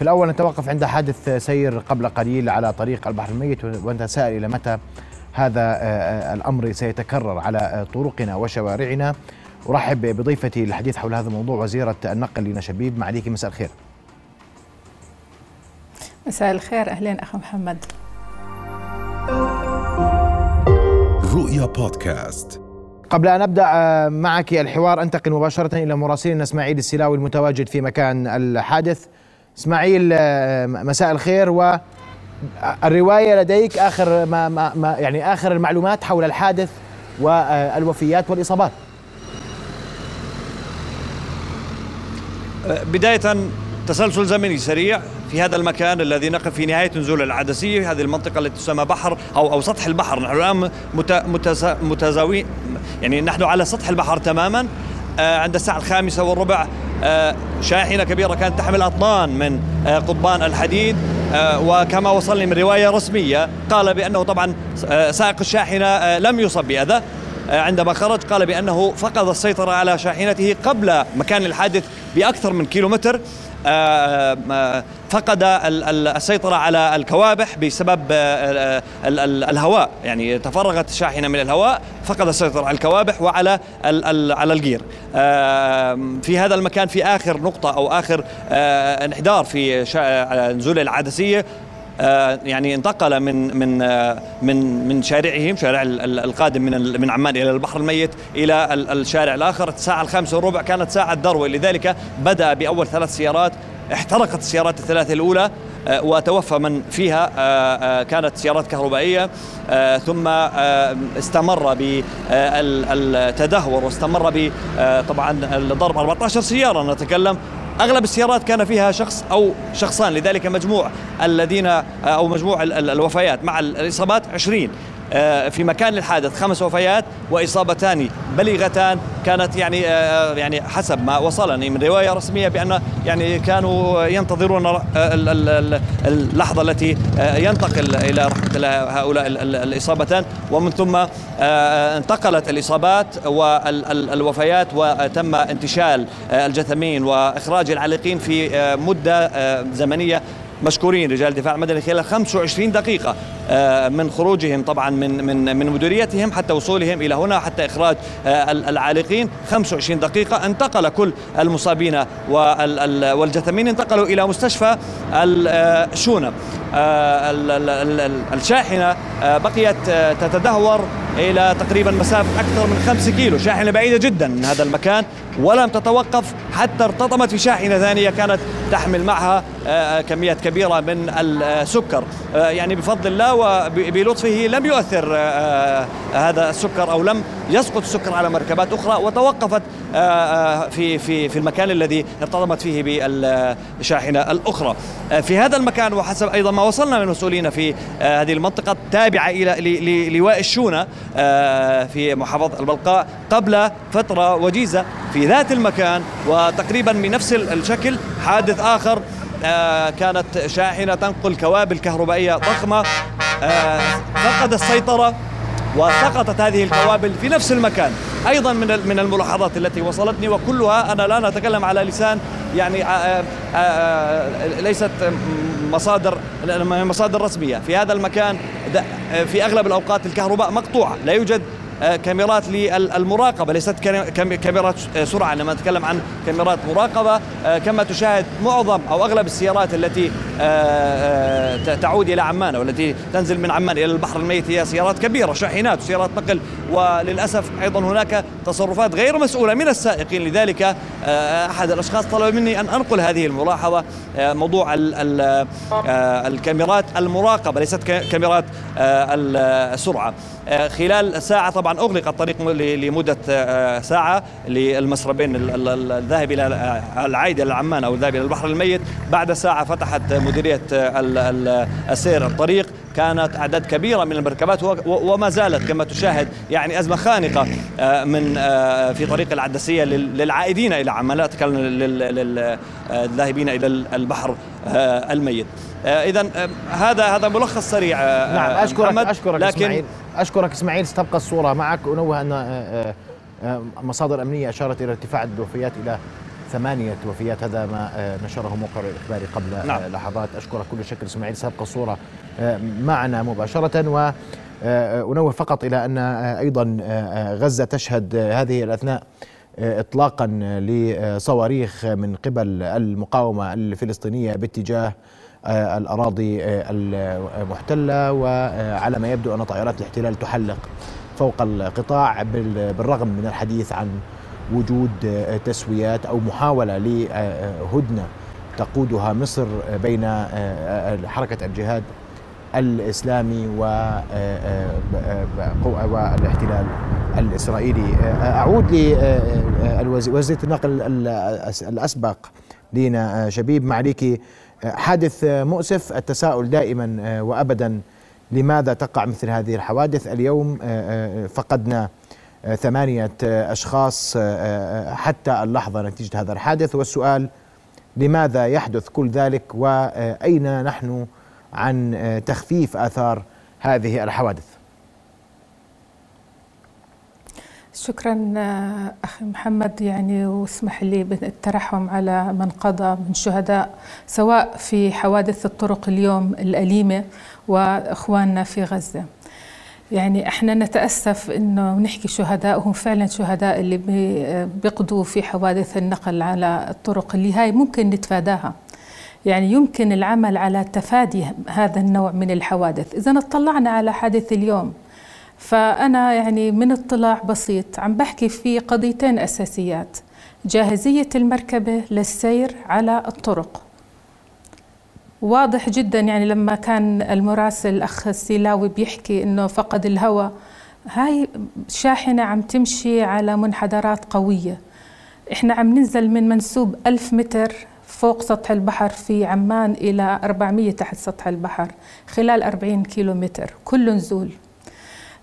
في الأول نتوقف عند حادث سير قبل قليل على طريق البحر الميت وأنت سائل إلى متى هذا آه، آه، الأمر سيتكرر على آه، طرقنا وشوارعنا. أرحب بضيفتي للحديث حول هذا الموضوع وزيرة النقل لنا شبيب. معليك مساء الخير. مساء الخير. أهلين أخ محمد. رؤيا بودكاست. قبل أن أبدأ معك الحوار أنتقل مباشرة إلى مراسلنا إسماعيل السلاوي المتواجد في مكان الحادث. إسماعيل آه، مساء الخير. والروايه لديك آخر ما, ما, ما يعني آخر المعلومات حول الحادث والوفيات والإصابات. بداية تسلسل زمني سريع في هذا المكان الذي نقف في نهاية نزول العدسية هذه المنطقة التي تسمى بحر أو أو سطح البحر. نحن الآن متزاوي يعني نحن على سطح البحر تماما آه، عند الساعة الخامسة والربع آه، شاحنة كبيرة كانت تحمل أطنان من آه، قضبان الحديد. آه، وكما وصلني من رواية رسمية قال بأنه طبعا سائق الشاحنة لم يصب بأذى. عندما خرج قال بأنه فقد السيطرة على شاحنته قبل مكان الحادث بأكثر من كيلومتر. فقد السيطرة على الكوابح بسبب الهواء. يعني تفرغت الشاحنة من الهواء فقد السيطرة على الكوابح وعلى على الجير. في هذا المكان في آخر نقطة أو آخر انحدار في نزول العدسية يعني انتقل من من من من شارعهم شارع القادم من من عمان إلى البحر الميت إلى الشارع الآخر. الساعة الخامسة وربع كانت ساعة ذروه لذلك بدأ بأول ثلاث سيارات احترقت السيارات الثلاثة الأولى آه، وتوفى من فيها آه، آه، كانت سيارات كهربائية ثم استمر بالتدهور واستمر طبعا الضرب. 14 سيارة نتكلم. أغلب السيارات كان فيها شخص أو شخصان لذلك مجموع الذين أو مجموع الوفيات مع الإصابات 20 آه، في مكان الحادث خمس وفيات وإصابتان بليغتان. كانت يعني آه، يعني حسب ما وصلني من رواية رسمية بأن يعني كانوا ينتظرون اللحظة التي آه، ينتقل إلى هؤلاء الإصابتان. ومن ثم انتقلت الإصابات والوفيات وتم انتشال الجثمين وإخراج العالقين في مدة زمنية مشكورين رجال الدفاع المدني خلال 25 دقيقة آه، من خروجهم طبعا من من من مديريتهم حتى وصولهم إلى هنا حتى إخراج آه، العالقين. 25 دقيقة انتقل كل المصابين والجثمين انتقلوا إلى مستشفى الشونة آه، الشاحنة بقيت تتدهور إلى تقريبا مسافة أكثر من 5 كيلو. شاحنة بعيدة جدا من هذا المكان. ولم تتوقف حتى ارتطمت في شاحنة ثانية كانت تحمل معها كميات كبيرة من السكر. يعني بفضل الله وبلطفه لم يؤثر هذا السكر أو لم يسقط السكر على مركبات أخرى وتوقفت في في في المكان الذي ارتطمت فيه بالشاحنة الأخرى. في هذا المكان وحسب أيضا ما وصلنا من مسؤولين في هذه المنطقة التابعة إلى لواء الشونة في محافظة البلقاء قبل فترة وجيزة. في ذات المكان وتقريبا بنفس الشكل حادث آخر آه، كانت شاحنة تنقل كوابل كهربائية ضخمة آه، فقد السيطرة وسقطت هذه الكوابل في نفس المكان. أيضا من من الملاحظات التي وصلتني وكلها أنا لا أتكلم على لسان يعني آه، ليست مصادر مصادر رسميه في هذا المكان في أغلب الأوقات الكهرباء مقطوعة لا يوجد كاميرات للمراقبة. ليست كاميرات سرعة لما نتكلم عن كاميرات مراقبة. آه، كما تشاهد معظم أو أغلب السيارات التي آه، تعود إلى عمان والتي تنزل من عمان إلى البحر الميت هي سيارات كبيرة شاحنات وسيارات نقل. وللأسف أيضا هناك تصرفات غير مسؤولة من السائقين. لذلك أحد الأشخاص طلب مني أن أنقل هذه الملاحظة. موضوع الكاميرات المراقبة ليست كاميرات السرعه خلال ساعة طبعا أغلق الطريق لمدة ساعة للمسربين الذاهب إلى العائد إلى عمان أو الذاهب إلى البحر الميت. بعد ساعة فتحت مديرية السير الطريق. كانت أعداد كبيرة من المركبات وما زالت كما تشاهد يعني أزمة خانقة من في طريق العدسية للعائدين إلى عمان لا للذاهبين إلى البحر الميت. اذا هذا هذا ملخص سريع نعم أشكرك أشكرك لكن اسماعيل أشكرك إسماعيل ستبقى الصورة معك. أنوه أن مصادر أمنية أشارت إلى ارتفاع الوفيات إلى ثمانية وفيات هذا ما آه، نشره موقع الإخباري قبل نعم. لحظات. أشكرك كل الشكر إسماعيل. سابقة الصورة معنا مباشرة و أنوه فقط إلى أن أيضا غزة تشهد هذه الأثناء إطلاقا لصواريخ من قبل المقاومة الفلسطينية باتجاه الأراضي المحتلة وعلى ما يبدو أن طائرات الاحتلال تحلق فوق القطاع بالرغم من الحديث عن وجود تسويات أو محاولة لهدنة تقودها مصر بين حركة الجهاد الإسلامي والاحتلال الإسرائيلي. أعود لوزيره النقل الأسبق لينا شبيب معليكي حادث مؤسف التساؤل دائما وابدا لماذا تقع مثل هذه الحوادث؟ اليوم فقدنا ثمانية أشخاص حتى اللحظة نتيجة هذا الحادث. والسؤال لماذا يحدث كل ذلك؟ وأين نحن عن تخفيف آثار هذه الحوادث؟ شكرا أخي محمد. يعني واسمح لي بالترحم على من قضى من شهداء سواء في حوادث الطرق اليوم الأليمة وإخواننا في غزة. يعني إحنا نتأسف إنه نحكي شهداء وهم فعلا شهداء اللي بيقضوا في حوادث النقل على الطرق اللي هاي ممكن نتفاداها. يعني يمكن العمل على تفادي هذا النوع من الحوادث. إذا اطلعنا على حادث اليوم. فأنا يعني من اطلاع بسيط عم بحكي في قضيتين أساسيات. جاهزية المركبة للسير على الطرق. واضح جدا يعني لما كان المراسل الأخ السيلاوي بيحكي أنه فقد الهواء هاي شاحنة عم تمشي على منحدرات قوية. إحنا عم ننزل من منسوب ألف متر فوق سطح البحر في عمان إلى 400 تحت سطح البحر خلال 40 كيلو متر كل نزول.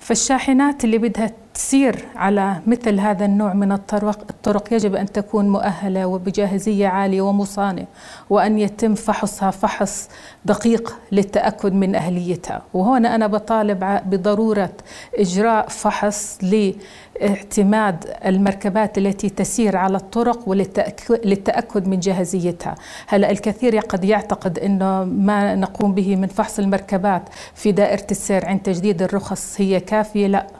فالشاحنات اللي بدها تسير على مثل هذا النوع من الطرق الطرق يجب أن تكون مؤهلة وبجاهزية عالية ومصانة وأن يتم فحصها فحص دقيق للتأكد من أهليتها. وهنا أنا بطالب بضرورة إجراء فحص لاعتماد المركبات التي تسير على الطرق وللتأكد من جاهزيتها. هلا الكثير قد يعتقد أنه ما نقوم به من فحص المركبات في دائرة السير عند تجديد الرخص هي كافية؟ لا.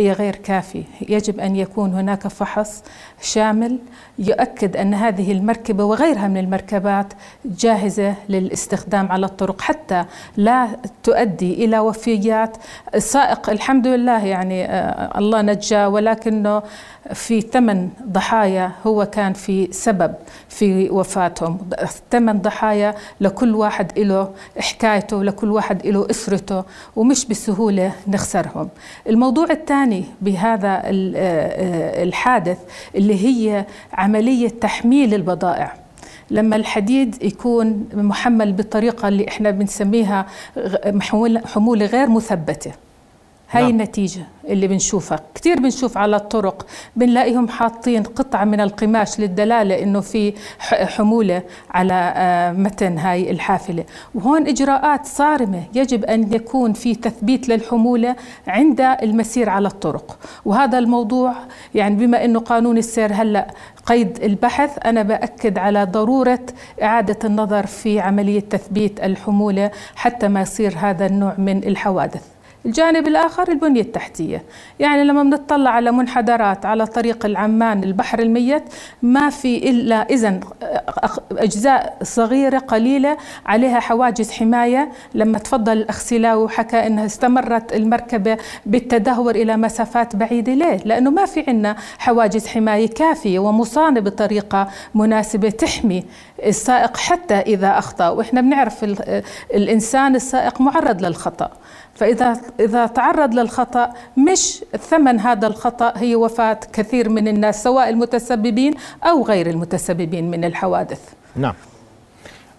هي غير كافي يجب أن يكون هناك فحص شامل يؤكد أن هذه المركبة وغيرها من المركبات جاهزة للاستخدام على الطرق حتى لا تؤدي إلى وفيات السائق الحمد لله يعني آه، الله نجاه ولكنه في ثمان ضحايا هو كان في سبب في وفاتهم. ثمان ضحايا لكل واحد له حكايته لكل واحد له أسرته ومش بسهولة نخسرهم. الموضوع الثاني بهذا آه، آه، الحادث اللي هي عملية تحميل البضائع. لما الحديد يكون محمل بالطريقة اللي إحنا بنسميها حمولة غير مثبتة. هاي نعم. النتيجة اللي بنشوفها. كثير بنشوف على الطرق بنلاقيهم حاطين قطعة من القماش للدلالة إنه في حمولة على آه، متن هاي الحافلة. وهون إجراءات صارمة يجب أن يكون في تثبيت للحمولة عند المسير على الطرق. وهذا الموضوع يعني بما إنه قانون السير هلأ قيد البحث أنا بأكد على ضرورة إعادة النظر في عملية تثبيت الحمولة حتى ما يصير هذا النوع من الحوادث. الجانب الآخر البنية التحتية. يعني لما بنطلع على منحدرات على طريق العمان البحر الميت ما في إلا إذن أجزاء صغيرة قليلة عليها حواجز حماية. لما تفضل الأخ وحكى أنها استمرت المركبة بالتدهور إلى مسافات بعيدة. ليه؟ لأنه ما في عنا حواجز حماية كافية ومصانة بطريقة مناسبة تحمي السائق حتى إذا أخطأ. وإحنا بنعرف الإنسان السائق معرض للخطأ. فإذا إذا تعرض للخطأ مش ثمن هذا الخطأ هي وفاة كثير من الناس سواء المتسببين أو غير المتسببين من الحوادث. نعم.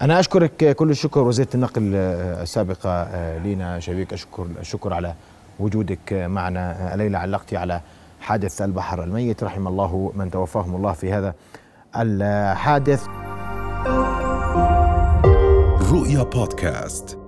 أنا أشكرك كل الشكر وزيرة النقل السابقة لينا. شبيك أشكر الشكر على وجودك معنا. الليلة علقتي على حادث البحر الميت. رحم الله من توفاهم الله في هذا الحادث. رؤيا بودكاست.